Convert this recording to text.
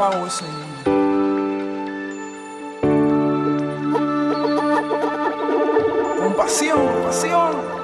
Rómpalo ahí que está pago